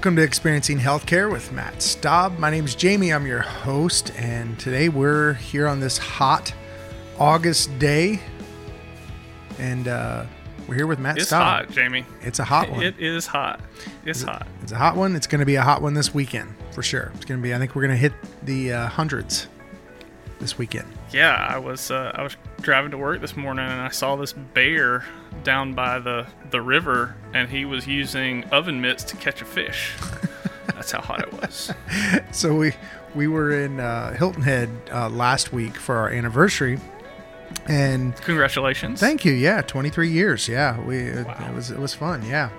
Welcome to Experiencing Healthcare with Matt Staub. My name is Jamie. I'm your host, and today we're here on this hot August day, and uh, we're here with Matt It's Staub. hot, Jamie. It's a hot one. It is hot. It's hot. It's a hot one. It's going to be a hot one this weekend for sure. It's going to be. I think we're going to hit the uh, hundreds this weekend. Yeah, I was uh, I was driving to work this morning and I saw this bear down by the the river, and he was using oven mitts to catch a fish. That's how hot it was. So we we were in uh, Hilton Head uh, last week for our anniversary, and Congratulations. Thank you. Yeah, 23 years. Yeah, we it, it was it was fun. Yeah,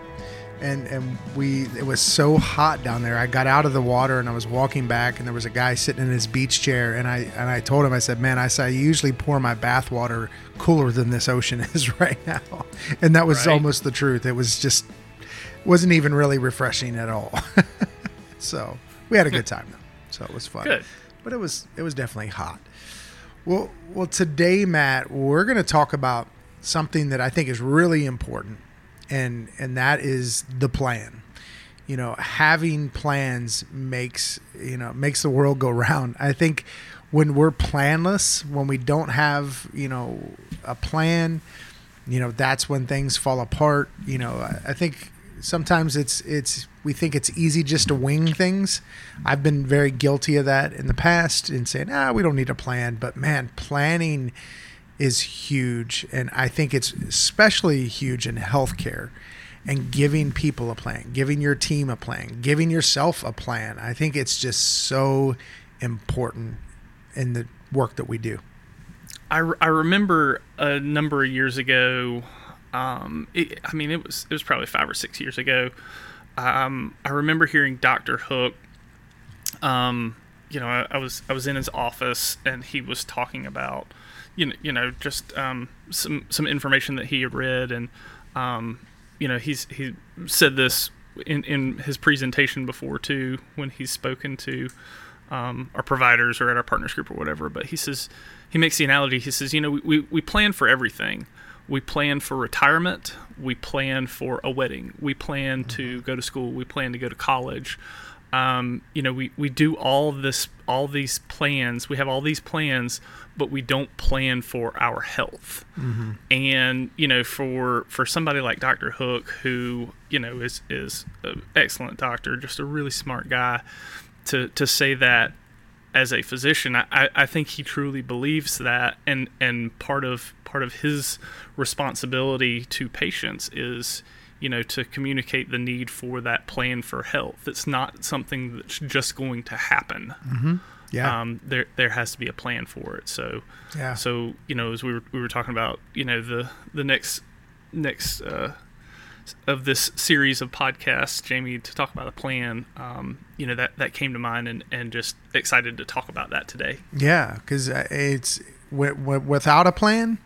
and and we it was so hot down there. I got out of the water and I was walking back, and there was a guy sitting in his beach chair, and I and I told him I said, "Man, I said I usually pour my bath water cooler than this ocean is right now," and that was Right. almost the truth. It was just wasn't even really refreshing at all. so we had a good time though. So it was fun. Good. But it was it was definitely hot. Well, well, today, Matt, we're going to talk about something that I think is really important, and and that is the plan. You know, having plans makes you know makes the world go round. I think when we're planless, when we don't have you know a plan, you know that's when things fall apart. You know, I, I think sometimes it's it's we think it's easy just to wing things. I've been very guilty of that in the past in saying, ah, we don't need a plan. But man, planning is huge, and I think it's especially huge in healthcare. And giving people a plan, giving your team a plan, giving yourself a plan. I think it's just so important in the work that we do. I, I remember a number of years ago. Um, it, I mean, it was it was probably five or six years ago. Um, I remember hearing Doctor Hook. Um, you know, I, I was I was in his office and he was talking about, you know, you know, just um, some some information that he had read and, um, you know, he's he said this in in his presentation before too when he's spoken to um, our providers or at our partners group or whatever. But he says he makes the analogy. He says, you know, we, we, we plan for everything. We plan for retirement. We plan for a wedding. We plan to go to school. We plan to go to college. Um, you know, we, we do all this, all these plans. We have all these plans, but we don't plan for our health. And you know, for for somebody like Dr. Hook, who you know is is an excellent doctor, just a really smart guy, to to say that as a physician, I, I- I think he truly believes that, and and part of part of his responsibility to patients is, you know, to communicate the need for that plan for health. It's not something that's just going to happen. Yeah. Um, there there has to be a plan for it. So Yeah. So you know, as we were we were talking about, you know, the the next next uh, of this series of podcasts, Jamie, to talk about a plan. Um, you know that that came to mind, and and just excited to talk about that today. Yeah, because it's w- w- without a plan,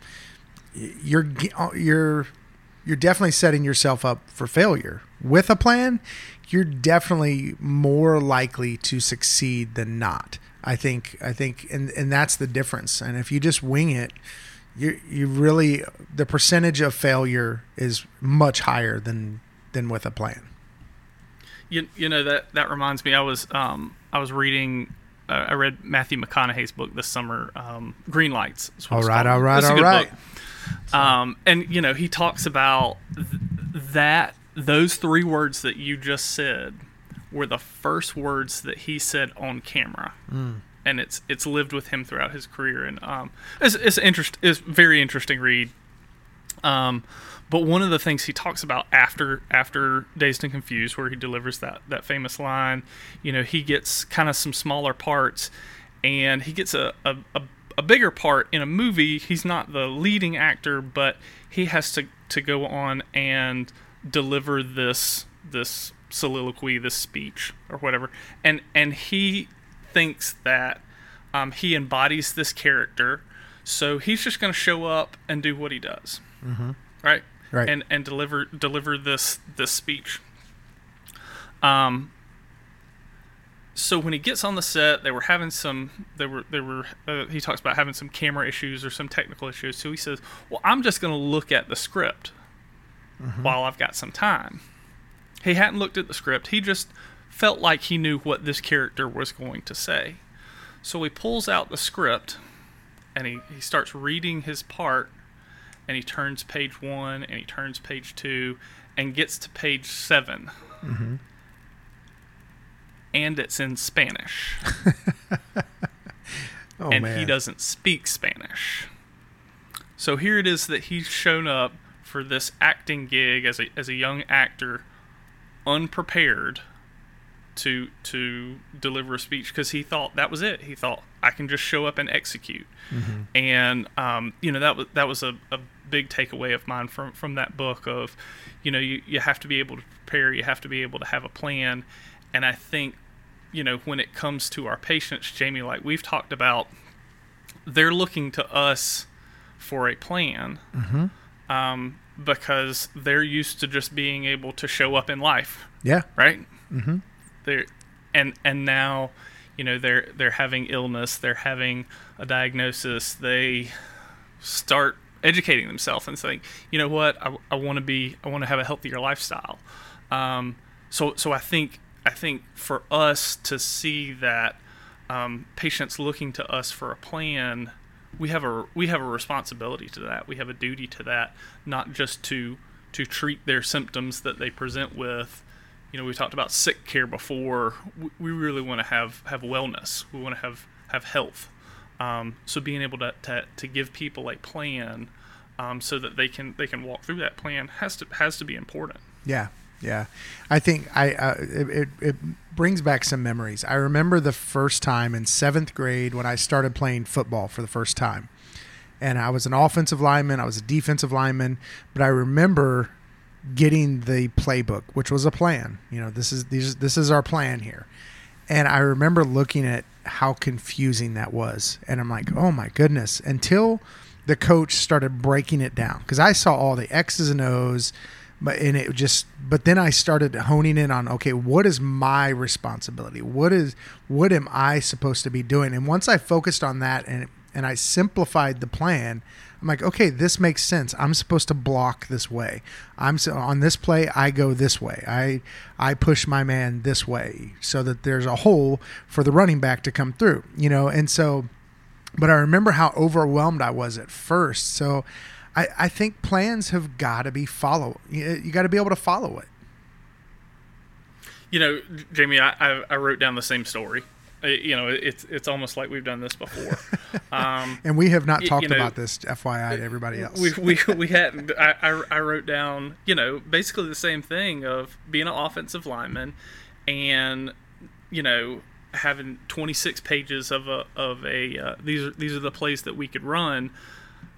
you're uh, you're you're definitely setting yourself up for failure. With a plan, you're definitely more likely to succeed than not. I think I think and and that's the difference. And if you just wing it, you you really the percentage of failure is much higher than than with a plan. You, you know that that reminds me. I was um I was reading. Uh, I read Matthew McConaughey's book this summer, um, Green Lights. All right, all right, It's a all right. Um, and you know he talks about th- that those three words that you just said were the first words that he said on camera, and it's it's lived with him throughout his career. And um, it's it's interest it's very interesting read. Um, but one of the things he talks about after after Dazed and Confused, where he delivers that that famous line, you know, he gets kind of some smaller parts, and he gets a, a, a, a bigger part in a movie. He's not the leading actor, but he has to to go on and deliver this this soliloquy, this speech, or whatever, and and he thinks that um, he embodies this character, so he's just going to show up and do what he does, mm-hmm. right? Right. And and deliver deliver this this speech. Um. So when he gets on the set, they were having some. They were they were. Uh, he talks about having some camera issues or some technical issues. So he says, "Well, I'm just going to look at the script while I've got some time." He hadn't looked at the script. He just felt like he knew what this character was going to say. So he pulls out the script and he, he starts reading his part and he turns page one and he turns page two and gets to page 7 Mm-hmm. And it's in Spanish. Oh and man. he doesn't speak Spanish. So here it is that he's shown up for this acting gig as a as a young actor, unprepared to to deliver a speech because he thought that was it. He thought I can just show up and execute, and um, you know that was that was a, a big takeaway of mine from from that book of, you know, you you have to be able to prepare, you have to be able to have a plan, and I think you know, when it comes to our patients, Jamie, like we've talked about, they're looking to us for a plan um, because they're used to just being able to show up in life, Yeah. right? Mm-hmm. They're and and now, you know, they're they're having illness, they're having a diagnosis, they start educating themselves and saying, you know what, I, I want to be, I want to have a healthier lifestyle. Um, so so I think I think for us to see that um, patients looking to us for a plan, we have a we have a responsibility to that. We have a duty to that, not just to to treat their symptoms that they present with. You know, we talked about sick care before. We, really want to have have wellness. We want to have have health. Um, so being able to, to to give people a plan, um, so that they can they can walk through that plan has to has to be important. Yeah, yeah. I think I uh, it, it brings back some memories. I remember the first time in seventh grade when I started playing football for the first time, and I was an offensive lineman. I was a defensive lineman, but I remember getting the playbook, which was a plan. You know, this is these this is our plan here, and I remember looking at how confusing that was, and I'm like, oh my goodness, until the coach started breaking it down because I saw all the X's and O's but and it just but then i started honing in on okay what is my responsibility? What is what am i supposed to be doing? And once i focused on that and and i simplified the plan i'm like okay this makes sense. I'm supposed to block this way. I'm so on this play i go this way. I i push my man this way so that there's a hole for the running back to come through you know? And so but i remember how overwhelmed i was at first. So I, I think plans have got to be follow. You, you got to be able to follow it. You know, Jamie, I, I, wrote down the same story. You know, it's it's almost like we've done this before. Um, And we have not talked you know, about this, FYI, to everybody else. we we we hadn't. I, I I wrote down, you know, basically the same thing of being an offensive lineman, and you know having 26 pages of a of a uh, these are these are the plays that we could run.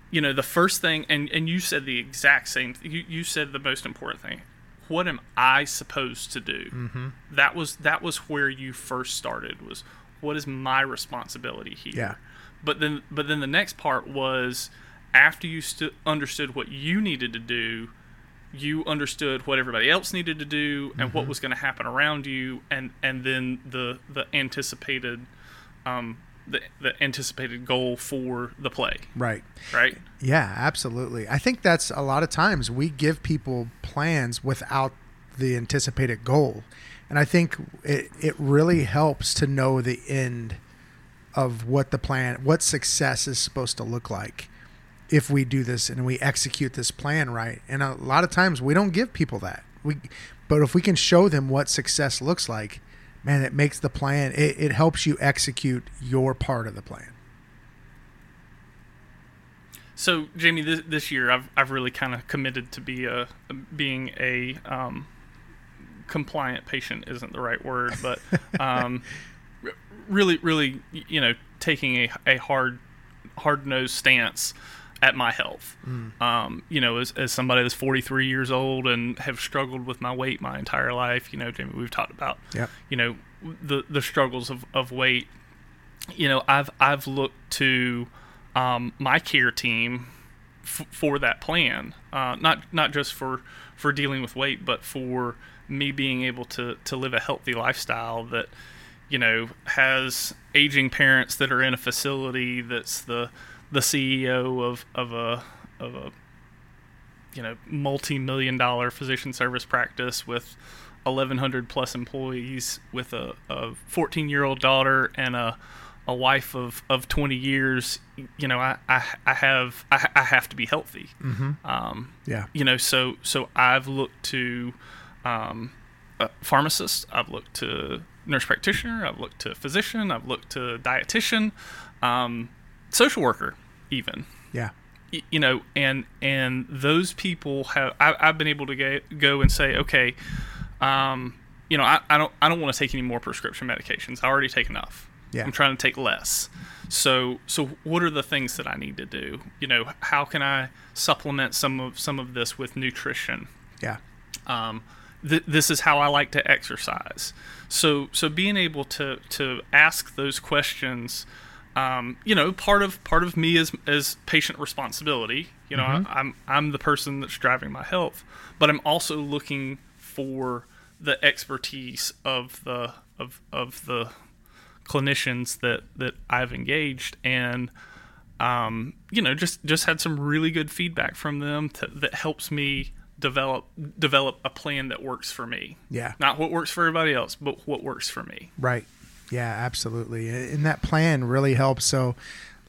You know, the first thing, and and you said the exact same. You you said the most important thing. What am I supposed to do? Mm-hmm. That was that was where you first started. Was what is my responsibility here? Yeah. But then, but then the next part was after you stu- understood what you needed to do, you understood what everybody else needed to do and what was going to happen around you, and and then the the anticipated, um, the the anticipated goal for the play, right. right? Yeah, absolutely. I think that's a lot of times we give people plans without the anticipated goal. And I think it, it really helps to know the end of what the plan, what success is supposed to look like if we do this and we execute this plan right. And a lot of times we don't give people that. We, but if we can show them what success looks like, man, it makes the plan. It, it helps you execute your part of the plan. So, Jamie, this, this year I've I've really kind of committed to be a being a um, compliant patient isn't the right word, but um, r- really, really, you know, taking a, a hard hard nosed stance at my health. Um, you know, as, as somebody that's 43 years old and have struggled with my weight my entire life, you know, Jamie, we've talked about, Yep. you know, the the struggles of, of weight. You know, I've I've looked to um, my care team f- for that plan, uh, not not just for for dealing with weight, but for me being able to to live a healthy lifestyle that you know has aging parents that are in a facility that's the the CEO of of a of a you know multi-million dollar physician service practice with 1100 plus employees with a 14 year old daughter and a a wife of, of 20 years, you know, I, I, I have I, I have to be healthy. Mm-hmm. Um, Yeah. you know, so so I've looked to um, a pharmacist, I've looked to nurse practitioner, I've looked to physician, I've looked to dietitian, um, social worker, even Yeah. y- you know, and and those people have I, I've been able to get, go and say, okay, um, you know, I, I don't I don't want to take any more prescription medications. I already take enough. Yeah. I'm trying to take less. So so what are the things that I need to do? You know, how can I supplement some of some of this with nutrition? Yeah. um, th- this is how I like to exercise. So so being able to to ask those questions, um, you know, part of part of me is is patient responsibility. You know, I, I'm I'm the person that's driving my health, but I'm also looking for the expertise of the of of the clinicians that that I've engaged and um, you know just just had some really good feedback from them to, that helps me develop develop a plan that works for me Yeah. not what works for everybody else but what works for me Right. Yeah, absolutely. And that plan really helps. So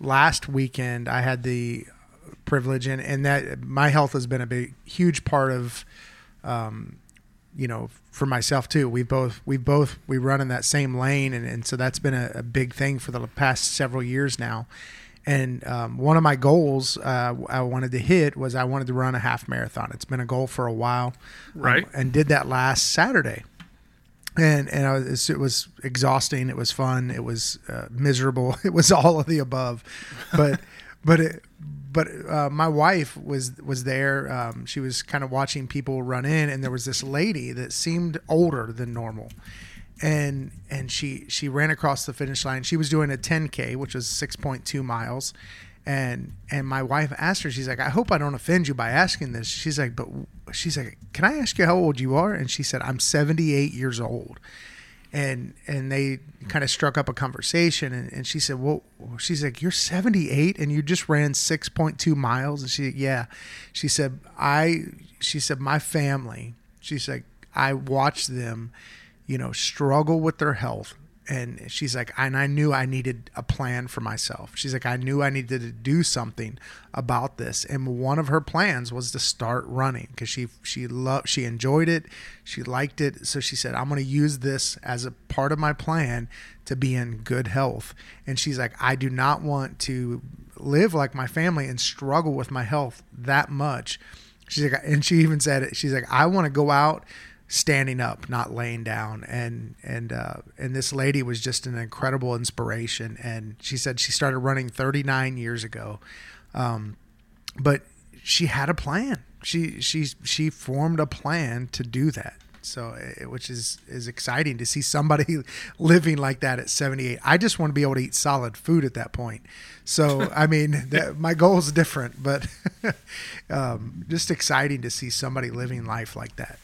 last weekend I had the privilege and, and that my health has been a big huge part of um, you know, for myself too. We both we both we run in that same lane and, and so that's been a, a big thing for the past several years now. And um, one of my goals uh, I wanted to hit was I wanted to run a half marathon. It's been a goal for a while, um, Right. and did that last Saturday and and was, it was exhausting. It was fun. It was uh, miserable. It was all of the above, but but it, but uh, my wife was was there. Um, she was kind of watching people run in, and there was this lady that seemed older than normal, and and she she ran across the finish line. She was doing a 10k, which was 6.2 miles. And and my wife asked her, she's like, I hope I don't offend you by asking this. She's like, but she's like, can I ask you how old you are? And she said, I'm 78 years old. And and they kind of struck up a conversation. And, and she said, well, she's like, you're 78 and you just ran 6.2 miles. And she, yeah, she said, I, she said, my family, she's like, I watched them, you know, struggle with their health and she's like and i knew i needed a plan for myself. She's like i knew i needed to do something about this. And one of her plans was to start running because she she loved she enjoyed it. She liked it. So she said i'm going to use this as a part of my plan to be in good health. And she's like i do not want to live like my family and struggle with my health that much. She's like and she even said it she's like i want to go out standing up, not laying down. And and uh, and this lady was just an incredible inspiration. And she said she started running 39 years ago, um, but she had a plan. She she she formed a plan to do that. So, eh, which is is exciting to see somebody living like that at 78. I just want to be able to eat solid food at that point. So, I mean, that, my goal is different, but um, just exciting to see somebody living life like that.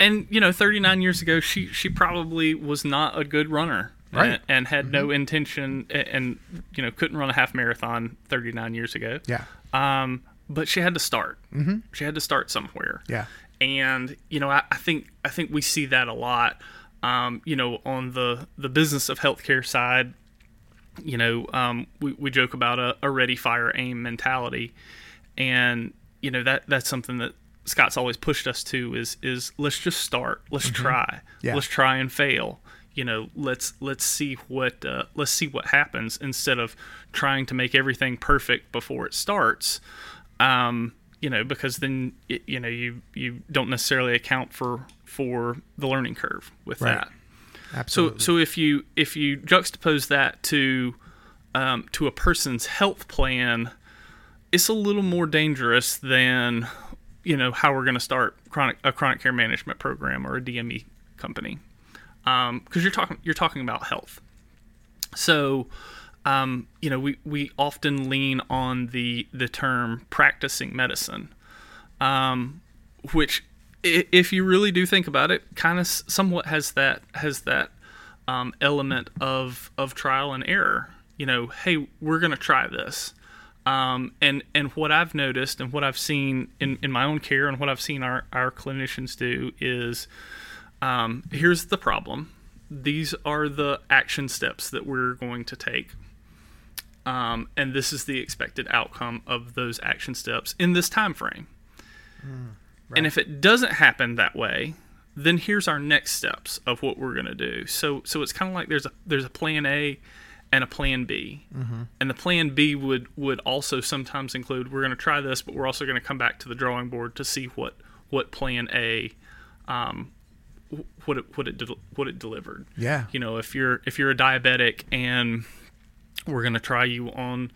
And you know 39 years ago she she probably was not a good runner Right. and, and had no intention and, and you know couldn't run a half marathon 39 years ago Yeah. um but she had to start mm-hmm. she had to start somewhere Yeah. and you know I, I think I think we see that a lot. Um, you know, on the the business of healthcare side, you know, um, we we joke about a, a ready, fire, aim mentality, and you know that that's something that Scott's always pushed us to is is let's just start, let's try, Yeah. let's try and fail. You know, let's let's see what uh, let's see what happens instead of trying to make everything perfect before it starts um, you know, because then y- you know you you don't necessarily account for for the learning curve with Right. that. So Absolutely. so if you if you juxtapose that to um, to a person's health plan, it's a little more dangerous than you know how we're going to start chronic a chronic care management program or a DME company because you're talking you're talking about health. So, um, you know, we, we often lean on the the term practicing medicine, um, which, if you really do think about it, kind of somewhat has that has that um, element of of trial and error. You know, hey, we're gonna try this. Um, and and what I've noticed and what I've seen in, in my own care and what I've seen our, our clinicians do is um, here's the problem. These are the action steps that we're going to take. Um, and this is the expected outcome of those action steps in this time frame. And if it doesn't happen that way, then here's our next steps of what we're going to do. So so it's kind of like there's a there's a plan A and a plan B. And the plan B would would also sometimes include we're going to try this, but we're also going to come back to the drawing board to see what what plan A um, what it what it del- what it delivered. Yeah. You know, if you're if you're a diabetic and we're going to try you on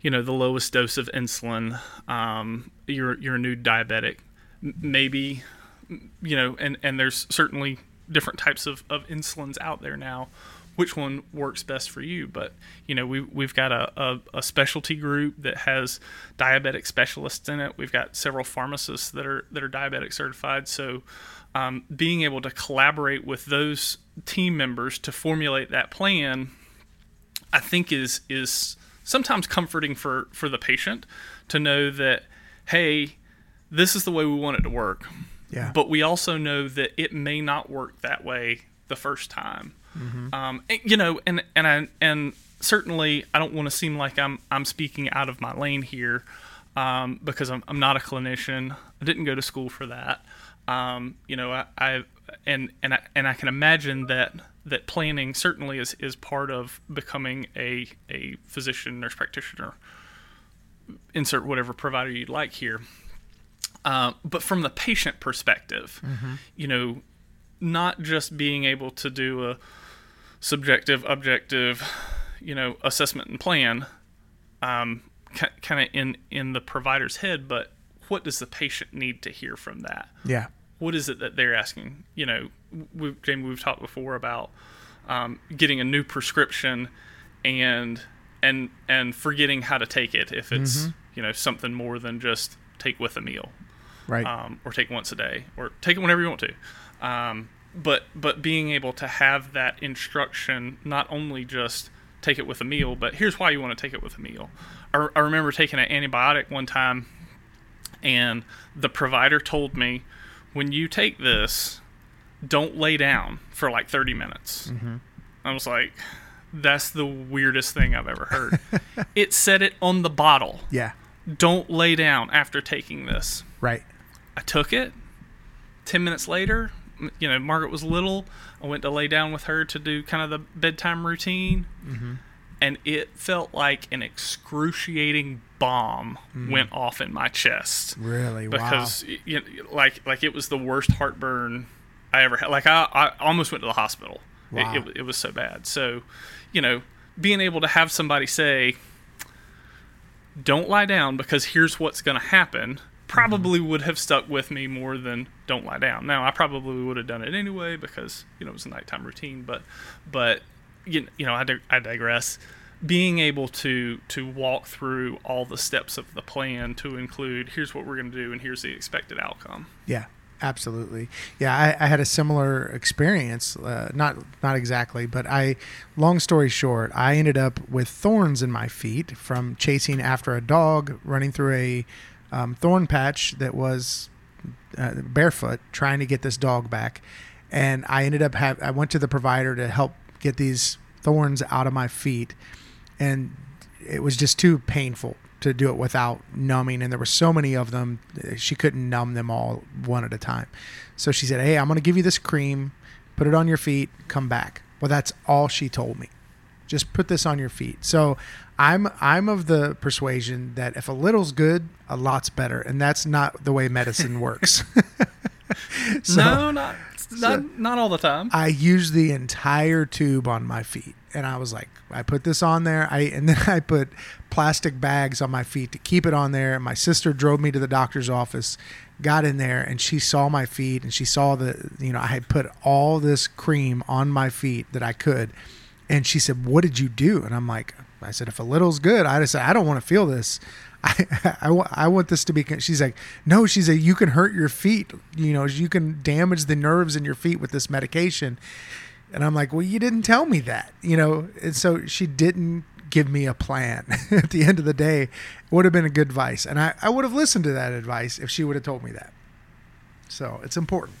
you know the lowest dose of insulin um, you're you're a new diabetic maybe you know and and there's certainly different types of, of insulins out there now which one works best for you but you know we, we've got a, a, a specialty group that has diabetic specialists in it we've got several pharmacists that are that are diabetic certified so um, being able to collaborate with those team members to formulate that plan I think is is sometimes comforting for for the patient to know that hey, this is the way we want it to work. Yeah. But we also know that it may not work that way the first time. Um, and, you know, and and I and certainly I don't want to seem like I'm I'm speaking out of my lane here um, because I'm I'm not a clinician. I didn't go to school for that. Um, you know, I, I and and I, and I can imagine that that planning certainly is, is part of becoming a a physician nurse practitioner. Insert whatever provider you'd like here. Uh, but from the patient perspective, you know, not just being able to do a subjective, objective, you know, assessment and plan, um, kind of in in the provider's head, but what does the patient need to hear from that? Yeah. What is it that they're asking? You know, we've, Jamie, we've talked before about um, getting a new prescription and and and forgetting how to take it if it's you know something more than just take with a meal Right. um, or take once a day, or take it whenever you want to. Um, but but being able to have that instruction, not only just take it with a meal, but here's why you want to take it with a meal. I, I remember taking an antibiotic one time, and the provider told me, when you take this, don't lay down for like 30 minutes. Mm-hmm. I was like, that's the weirdest thing I've ever heard. it said it on the bottle. yeah. Don't lay down after taking this. Right. I took it. Ten minutes later, you know, Margaret was little. I went to lay down with her to do kind of the bedtime routine, mm-hmm. and it felt like an excruciating bomb mm-hmm. went off in my chest Really. because y- you know, like like it was the worst heartburn I ever had. Like I, I almost went to the hospital. It- It, it, was so bad. So, you know, being able to have somebody say, "Don't lie down," because here's what's going to happen, probably would have stuck with me more than "Don't lie down." Now, I probably would have done it anyway because you know it was a nighttime routine. But, but you, you know, I, dig- I digress. Being able to to walk through all the steps of the plan to include here's what we're going to do and here's the expected outcome. Yeah, absolutely. Yeah, I, I had a similar experience. Uh, not not exactly, but I. Long story short, I ended up with thorns in my feet from chasing after a dog, running through a um, thorn patch that was uh, barefoot, trying to get this dog back, and I ended up have. I went to the provider to help get these thorns out of my feet, and it was just too painful to do it without numbing. And there were so many of them she couldn't numb them all one at a time. So she said hey i'm going to give you this cream. Put it on your feet. Come back. Well that's all she told me. Just put this on your feet. So i'm i'm of the persuasion that if a little's good a lot's better and that's not the way medicine works So- no, not not not all the time. I used the entire tube on my feet, and I was like, I put this on there. I and then I put plastic bags on my feet to keep it on there. My sister drove me to the doctor's office, got in there, and she saw my feet, and she saw the you know I had put all this cream on my feet that I could, and she said, "What did you do?" And I'm like, I said, if a little's good, I just said, I don't want to feel this. I, I, I want this to be. She's like, no. She's like, you can hurt your feet. You know, you can damage the nerves in your feet with this medication. And I'm like, well, you didn't tell me that. You know, and so she didn't give me a plan at the end of the day. It would have been a good advice. And I, I would have listened to that advice if she would have told me that. So it's important.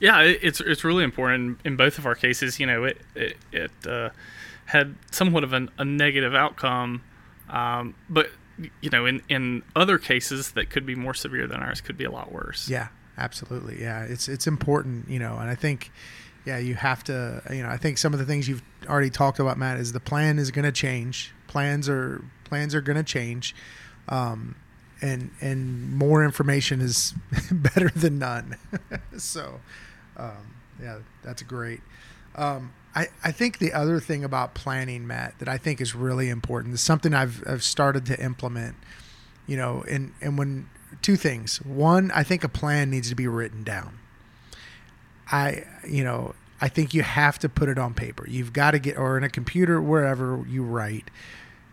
Yeah, it's it's really important in both of our cases. You know, it it, it uh, had somewhat of an, a negative outcome, um, but you know, in in other cases that could be more severe than ours, could be a lot worse. Yeah, absolutely. Yeah, it's it's important. You know, and I think, yeah, you have to. You know, I think some of the things you've already talked about, Matt, is the plan is going to change. Plans are plans are going to change. Um, and and more information is better than none. so, um, yeah, that's great. Um, I, I think the other thing about planning, Matt, that I think is really important is something I've, I've started to implement. You know, and and when two things. One, I think a plan needs to be written down. I you know I think you have to put it on paper. You've got to get or in a computer wherever you write.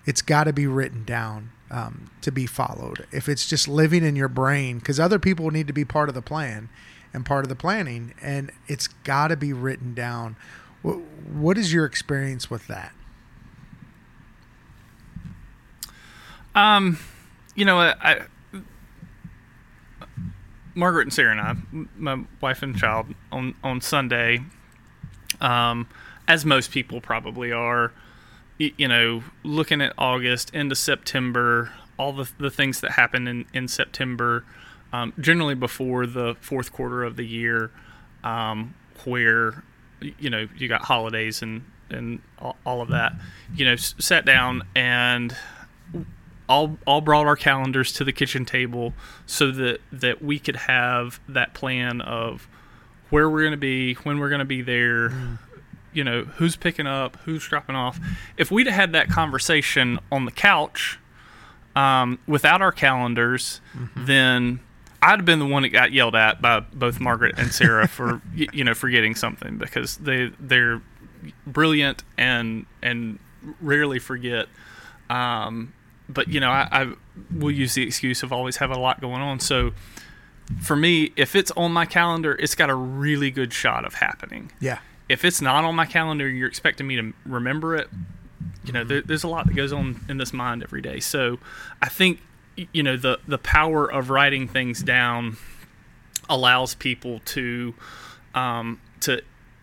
It's got to be written down um, to be followed. If it's just living in your brain, because other people need to be part of the plan and part of the planning, and it's got to be written down. What, what is your experience with that? Um, you know, I, I Margaret and Sarah and I, my wife and child, on on Sunday, um, as most people probably are, you know, looking at August into September, all the, the things that happen in, in September, um, generally before the fourth quarter of the year, um, where, you know, you got holidays and, and all, of that, you know, sat down and all, all brought our calendars to the kitchen table so that, that we could have that plan of where we're going to be, when we're going to be there, mm you know who's picking up, who's dropping off. If we'd have had that conversation on the couch um, without our calendars, mm-hmm. then I'd have been the one that got yelled at by both Margaret and Sarah for you know forgetting something because they they're brilliant and and rarely forget. Um, but you know, I, I will use the excuse of always having a lot going on. So for me, if it's on my calendar, it's got a really good shot of happening. Yeah if it's not on my calendar, you're expecting me to remember it. You know, there, there's a lot that goes on in this mind every day. So I think you know the the power of writing things down allows people to um, to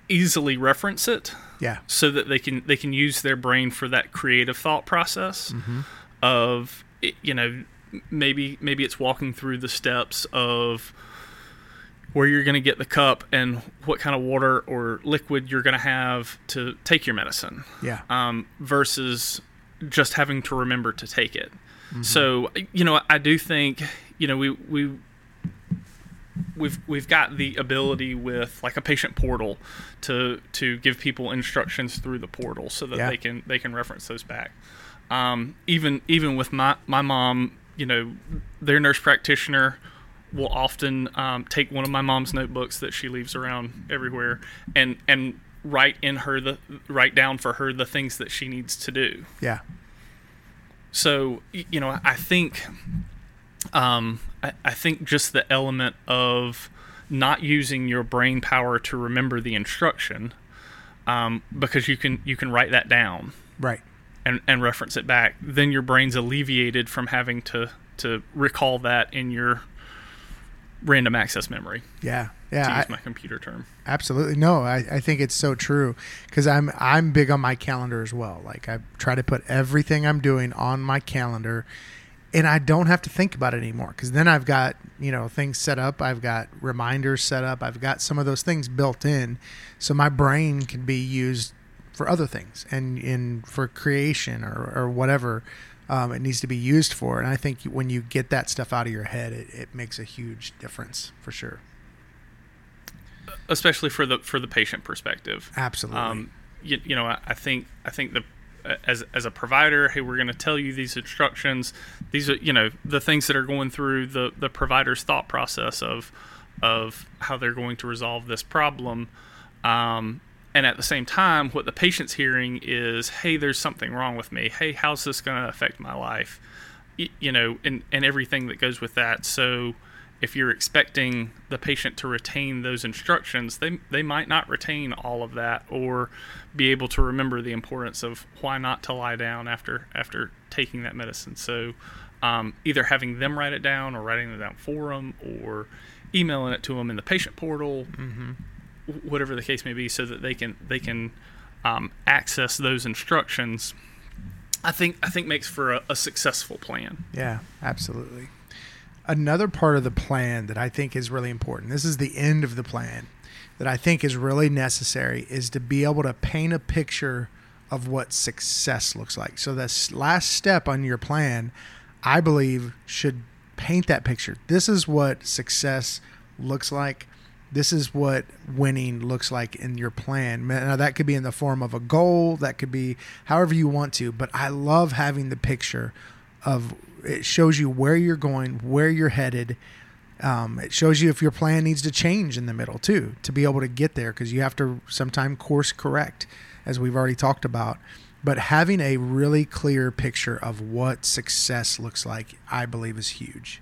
easily reference it. Yeah. So that they can they can use their brain for that creative thought process mm-hmm. of you know maybe maybe it's walking through the steps of where you're going to get the cup and what kind of water or liquid you're going to have to take your medicine. Yeah. Um, versus just having to remember to take it. Mm-hmm. So you know, I do think you know we we we've we've got the ability with like a patient portal to to give people instructions through the portal so that yeah. they can they can reference those back. Um, even even with my my mom, you know, their nurse practitioner will often um, take one of my mom's notebooks that she leaves around everywhere and and write in her the write down for her the things that she needs to do. Yeah. So you know, I think, um, I, I think just the element of not using your brain power to remember the instruction, um, because you can you can write that down. Right. And, and reference it back. Then your brain's alleviated from having to to recall that in your random access memory. Yeah, yeah. To use I, my computer term. Absolutely, no. I, I think it's so true because I'm I'm big on my calendar as well. Like I try to put everything I'm doing on my calendar, and I don't have to think about it anymore because then I've got you know things set up. I've got reminders set up. I've got some of those things built in, so my brain can be used for other things and in for creation or, or whatever um, it needs to be used for. And I think when you get that stuff out of your head, it, it makes a huge difference for sure. Especially for the for the patient perspective. Absolutely. Um, you, you know, I, I think I think the as as a provider, hey, we're going to tell you these instructions. These are you know the things that are going through the the provider's thought process of of how they're going to resolve this problem. Um, and at the same time what the patient's hearing is hey there's something wrong with me hey how's this going to affect my life you know and, and everything that goes with that so if you're expecting the patient to retain those instructions, they they might not retain all of that or be able to remember the importance of why not to lie down after after taking that medicine. So um, either having them write it down or writing it down for them or emailing it to them in the patient portal, mm-hmm. whatever the case may be, so that they can they can um, access those instructions. I think I think makes for a, a successful plan. Yeah, absolutely another part of the plan that I think is really important. This is the end of the plan that I think is really necessary is to be able to paint a picture of what success looks like. So this last step on your plan, I believe should paint that picture. This is what success looks like. This is what winning looks like in your plan. Now that could be in the form of a goal, that could be however you want to, but I love having the picture of it shows you where you're going, where you're headed. Um, it shows you if your plan needs to change in the middle too to be able to get there because you have to sometime course correct, as we've already talked about. But having a really clear picture of what success looks like, I believe, is huge.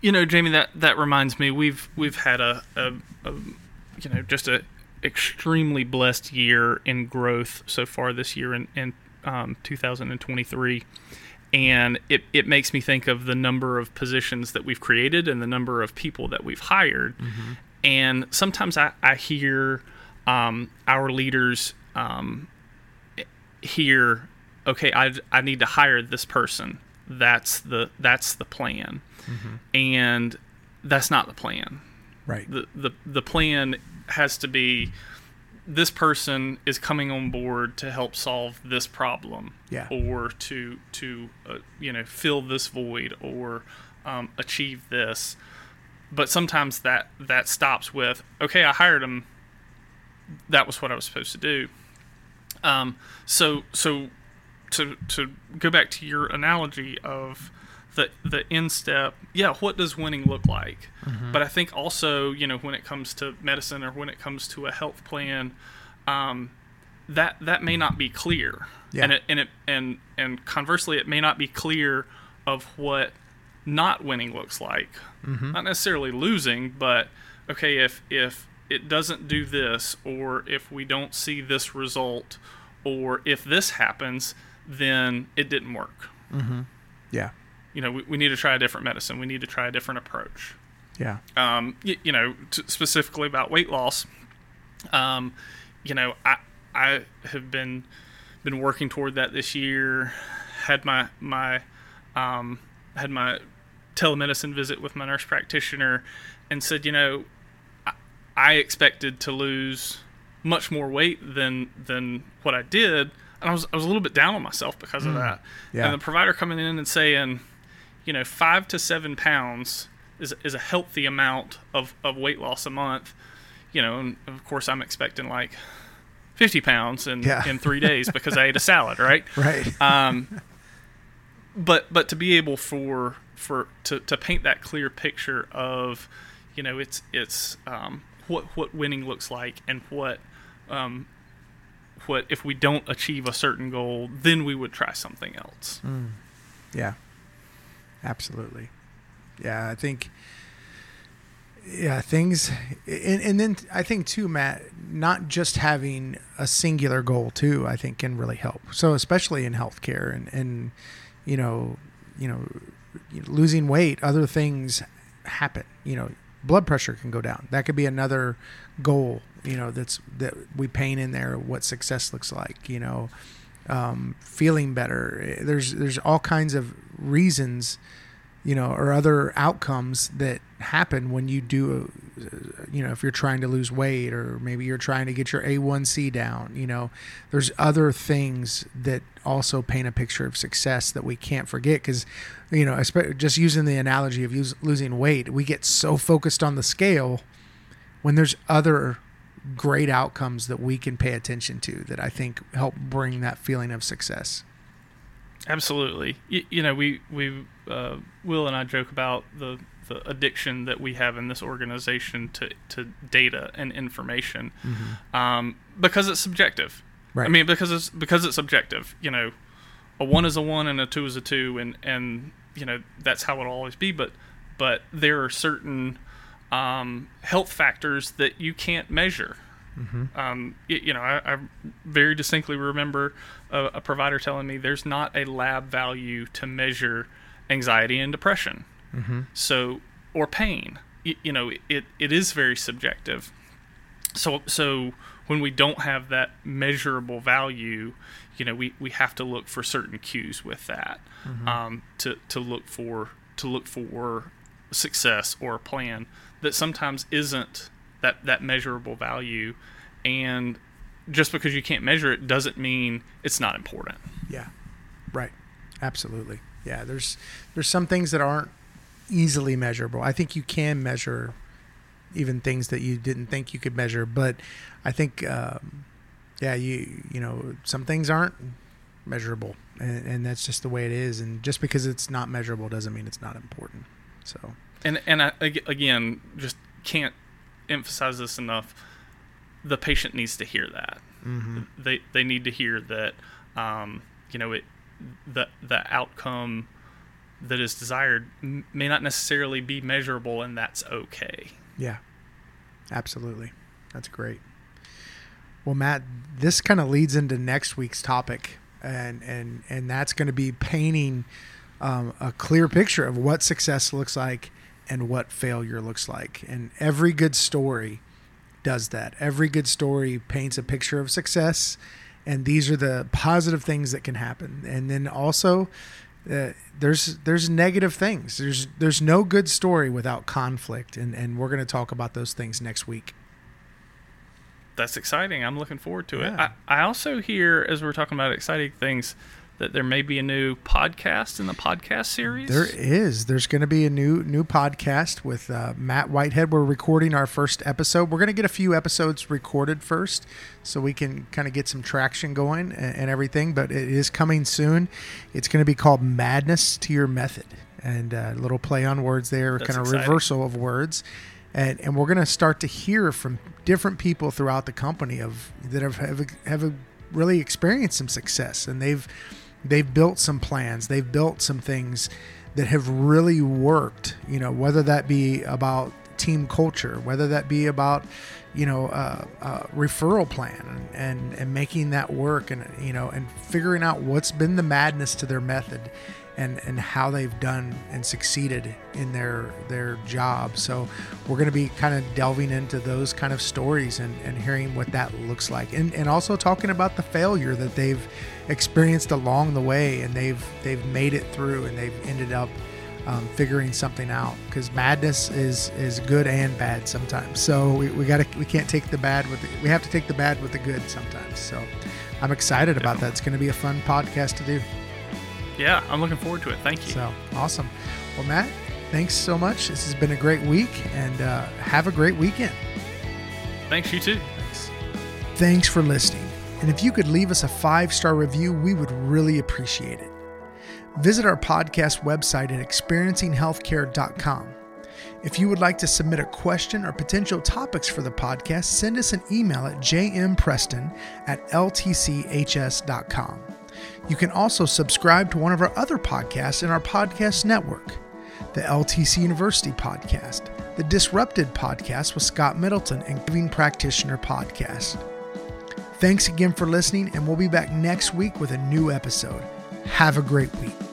You know, Jamie, that that reminds me we've we've had a, a, a you know just a extremely blessed year in growth so far this year in um, 2023 and it, it makes me think of the number of positions that we've created and the number of people that we've hired. Mm-hmm. and sometimes i, I hear um, our leaders um, hear okay I, I need to hire this person. That's the that's the plan. Mm-hmm. and that's not the plan. Right. The, the the plan has to be this person is coming on board to help solve this problem yeah. or to to uh, you know fill this void or um, achieve this. But sometimes that that stops with okay i hired him. That was what i was supposed to do. Um, so so to to go back to your analogy of the the end step yeah what does winning look like mm-hmm. but i think also you know when it comes to medicine or when it comes to a health plan um, that that may not be clear yeah. and it and it and and conversely it may not be clear of what not winning looks like mm-hmm. not necessarily losing but okay if if it doesn't do this or if we don't see this result or if this happens then it didn't work mm-hmm. yeah you know, we, we need to try a different medicine. We need to try a different approach. Yeah. Um, you, you know, t- specifically about weight loss. Um, you know, I I have been been working toward that this year. Had my my um, had my telemedicine visit with my nurse practitioner, and said, you know, I, I expected to lose much more weight than than what I did, and I was I was a little bit down on myself because of mm. that. Yeah. And the provider coming in and saying you know, five to seven pounds is, is a healthy amount of, of weight loss a month. You know, and of course, I'm expecting like 50 pounds in, yeah. in three days because I ate a salad, right? Right. Um, but but to be able for for to, to paint that clear picture of, you know, it's it's um, what what winning looks like and what um, what if we don't achieve a certain goal, then we would try something else. Mm. Yeah. Absolutely. Yeah, I think. Yeah, things, and, and then I think too, Matt, not just having a singular goal too, I think can really help. So especially in healthcare and and you know, you know, losing weight, other things happen. You know, blood pressure can go down. That could be another goal. You know, that's that we paint in there what success looks like. You know, um, feeling better. There's there's all kinds of reasons, you know, or other outcomes that happen when you do, you know, if you're trying to lose weight or maybe you're trying to get your A1C down. You know, there's other things that also paint a picture of success that we can't forget because, you know, just using the analogy of losing weight, we get so focused on the scale when there's other great outcomes that we can pay attention to that I think help bring that feeling of success. Absolutely. You, you know, we we uh, Will and I joke about the the addiction that we have in this organization to to data and information, mm-hmm. um, because it's subjective. Right. I mean, because it's because it's subjective. You know, a one is a one and a two is a two, and and you know that's how it'll always be. But but there are certain um, health factors that you can't measure. Um, y- you know, I, I very distinctly remember a, a provider telling me there's not a lab value to measure anxiety and depression. So, or pain. You know, it, it is very subjective. So, so when we don't have that measurable value, you know, we, we have to look for certain cues with that um, to, to look for to look for success or a plan that sometimes isn't that that measurable value, and just because you can't measure it doesn't mean it's not important. Yeah. Right. Absolutely. Yeah. There's there's some things that aren't easily measurable. I think you can measure even things that you didn't think you could measure, but I think um, yeah, you you know some things aren't measurable, and, and that's just the way it is. And just because it's not measurable doesn't mean it's not important. So and and I, again just can't emphasize this enough. The patient needs to hear that. They they need to hear that um, you know it the the outcome that is desired may not necessarily be measurable and that's okay. Yeah, absolutely. That's great. Well, Matt, this kind of leads into next week's topic, and and and that's going to be painting um, a clear picture of what success looks like and what failure looks like. And every good story does that. Every good story paints a picture of success, and these are the positive things that can happen. And then also, uh, there's there's negative things. There's there's no good story without conflict, and and we're going to talk about those things next week. that's exciting i'm looking forward to it Yeah. I, I also hear as we're talking about exciting things that there may be a new podcast in the podcast series There is. There's going to be a new new podcast with uh, Matt Whitehead. We're recording our first episode. We're going to get a few episodes recorded first, so we can kind of get some traction going and, and everything. But it is coming soon. It's going to be called Madness to Your Method, and uh, a little play on words there, That's kind of exciting. reversal of words. And, and we're going to start to hear from different people throughout the company of that have, have have really experienced some success and they've they've built some plans they've built some things that have really worked you know whether that be about team culture whether that be about you know uh, uh, referral plan and, and and making that work and you know and figuring out what's been the madness to their method and and how they've done and succeeded in their their job. So we're going to be kind of delving into those kind of stories and, and hearing what that looks like. And and also talking about the failure that they've experienced along the way and they've they've made it through and they've ended up um, figuring something out. Because madness is is good and bad sometimes. So we, we gotta we can't take the bad with the, we have to take the bad with the good sometimes. So i'm excited about that. It's going to be a fun podcast to do yeah i'm looking forward to it thank you so awesome. Well, Matt, thanks so much. This has been a great week, and uh, have a great weekend. thanks you too Thanks. Thanks for listening. And if you could leave us a five star review, we would really appreciate it. Visit our podcast website at experiencinghealthcare.com. If you would like to submit a question or potential topics for the podcast, send us an email at jmpreston at ltchs.com. You can also subscribe to one of our other podcasts in our podcast network the LTC University podcast, the Disrupted podcast with Scott Middleton, and Giving Practitioner podcast. Thanks again for listening, and we'll be back next week with a new episode. Have a great week.